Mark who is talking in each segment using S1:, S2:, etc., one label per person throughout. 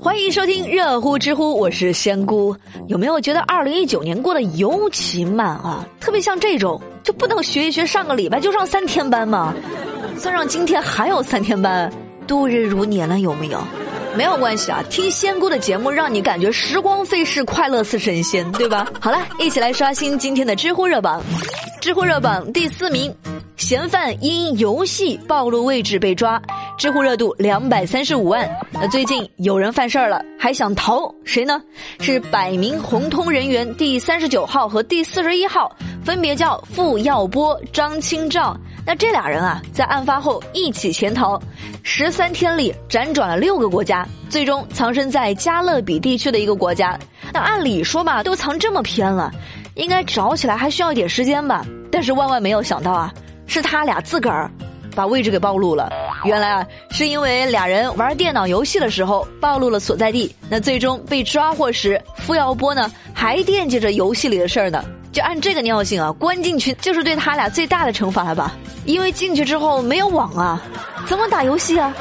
S1: 欢迎收听热乎知乎，我是仙姑。有没有觉得二零一九年过得尤其慢啊？特别像这种，就不能学一学上个礼拜就上三天班吗？算上今天还有三天班，度日如年了，有没有？没有关系啊，听仙姑的节目，让你感觉时光飞逝，快乐似神仙，对吧？好了，一起来刷新今天的知乎热榜。知乎热榜第四名，嫌犯因游戏暴露位置被抓，知乎热度两百三十五万。那最近有人犯事儿了，还想逃，谁呢？是百名红通人员第三十九号和第四十一号，分别叫傅耀波、张清照。那这俩人啊，在案发后一起潜逃，十三天里辗转了六个国家，最终藏身在加勒比地区的一个国家。那按理说吧，都藏这么偏了，应该找起来还需要一点时间吧？但是万万没有想到啊，是他俩自个儿把位置给暴露了。原来啊，是因为俩人玩电脑游戏的时候暴露了所在地。那最终被抓获时，付耀波呢还惦记着游戏里的事儿呢。就按这个尿性啊，关进去就是对他俩最大的惩罚了吧？因为进去之后没有网啊，怎么打游戏啊？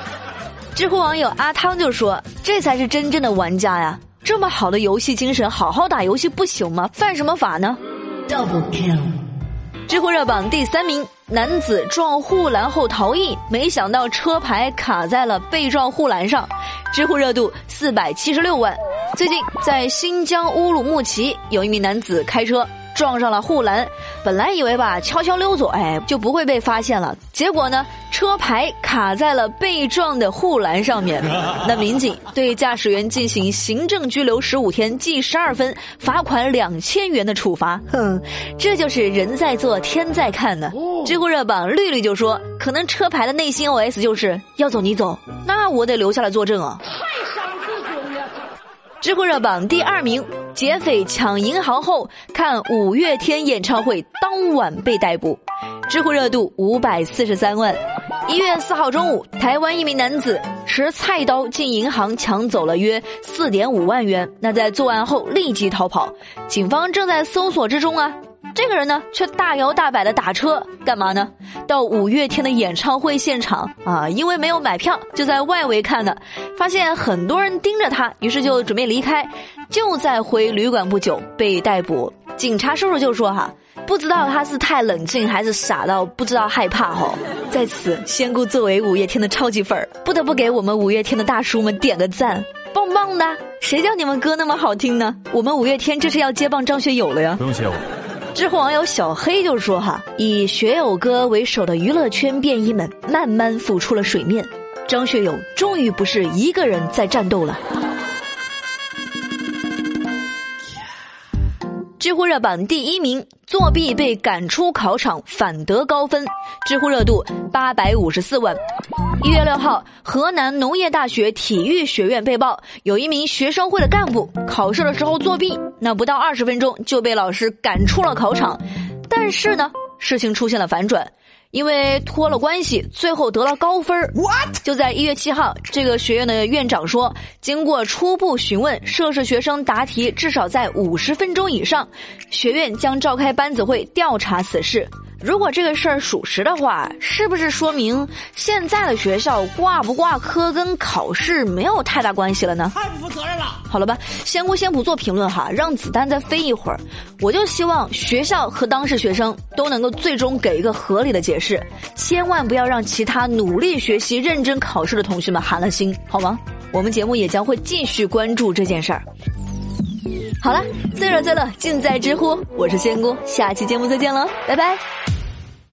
S1: 知乎网友阿汤就说：“这才是真正的玩家呀！这么好的游戏精神，好好打游戏不行吗？犯什么法呢？”Double kill。知乎热榜第三名，男子撞护栏后逃逸，没想到车牌卡在了被撞护栏上，知乎热度四百七十六万。最近在新疆乌鲁木齐，有一名男子开车。撞上了护栏，本来以为吧悄悄溜走，哎就不会被发现了。结果呢，车牌卡在了被撞的护栏上面。那民警对驾驶员进行行政拘留十五天，记十二分，罚款两千元的处罚。哼，这就是人在做天在看呢。知乎热榜绿绿就说，可能车牌的内心 OS 就是要走你走，那我得留下来作证啊。太伤自尊了。知乎热榜第二名。劫匪抢银行后看五月天演唱会，当晚被逮捕，知乎热度五百四十三万。一月四号中午，台湾一名男子持菜刀进银行抢走了约四点五万元，那在作案后立即逃跑，警方正在搜索之中啊。这个人呢，却大摇大摆的打车干嘛呢？到五月天的演唱会现场啊，因为没有买票，就在外围看的，发现很多人盯着他，于是就准备离开。就在回旅馆不久被逮捕。警察叔叔就说：“哈，不知道他是太冷静还是傻到不知道害怕哈。”在此，仙姑作为五月天的超级粉儿，不得不给我们五月天的大叔们点个赞，棒棒的！谁叫你们歌那么好听呢？我们五月天这是要接棒张学友了呀！
S2: 不用谢我。
S1: 知乎网友小黑就说：“哈，以学友哥为首的娱乐圈便衣们慢慢浮出了水面，张学友终于不是一个人在战斗了。”知乎热榜第一名，作弊被赶出考场，反得高分，知乎热度八百五十四万。一月六号，河南农业大学体育学院被曝有一名学生会的干部考试的时候作弊，那不到二十分钟就被老师赶出了考场。但是呢，事情出现了反转。因为托了关系，最后得了高分儿。就在一月七号，这个学院的院长说，经过初步询问，涉事学生答题至少在五十分钟以上，学院将召开班子会调查此事。如果这个事儿属实的话，是不是说明现在的学校挂不挂科跟考试没有太大关系了呢？好了吧，仙姑先不做评论哈，让子弹再飞一会儿。我就希望学校和当事学生都能够最终给一个合理的解释，千万不要让其他努力学习、认真考试的同学们寒了心，好吗？我们节目也将会继续关注这件事儿。好了，最热最乐尽在知乎，我是仙姑，下期节目再见了，拜拜。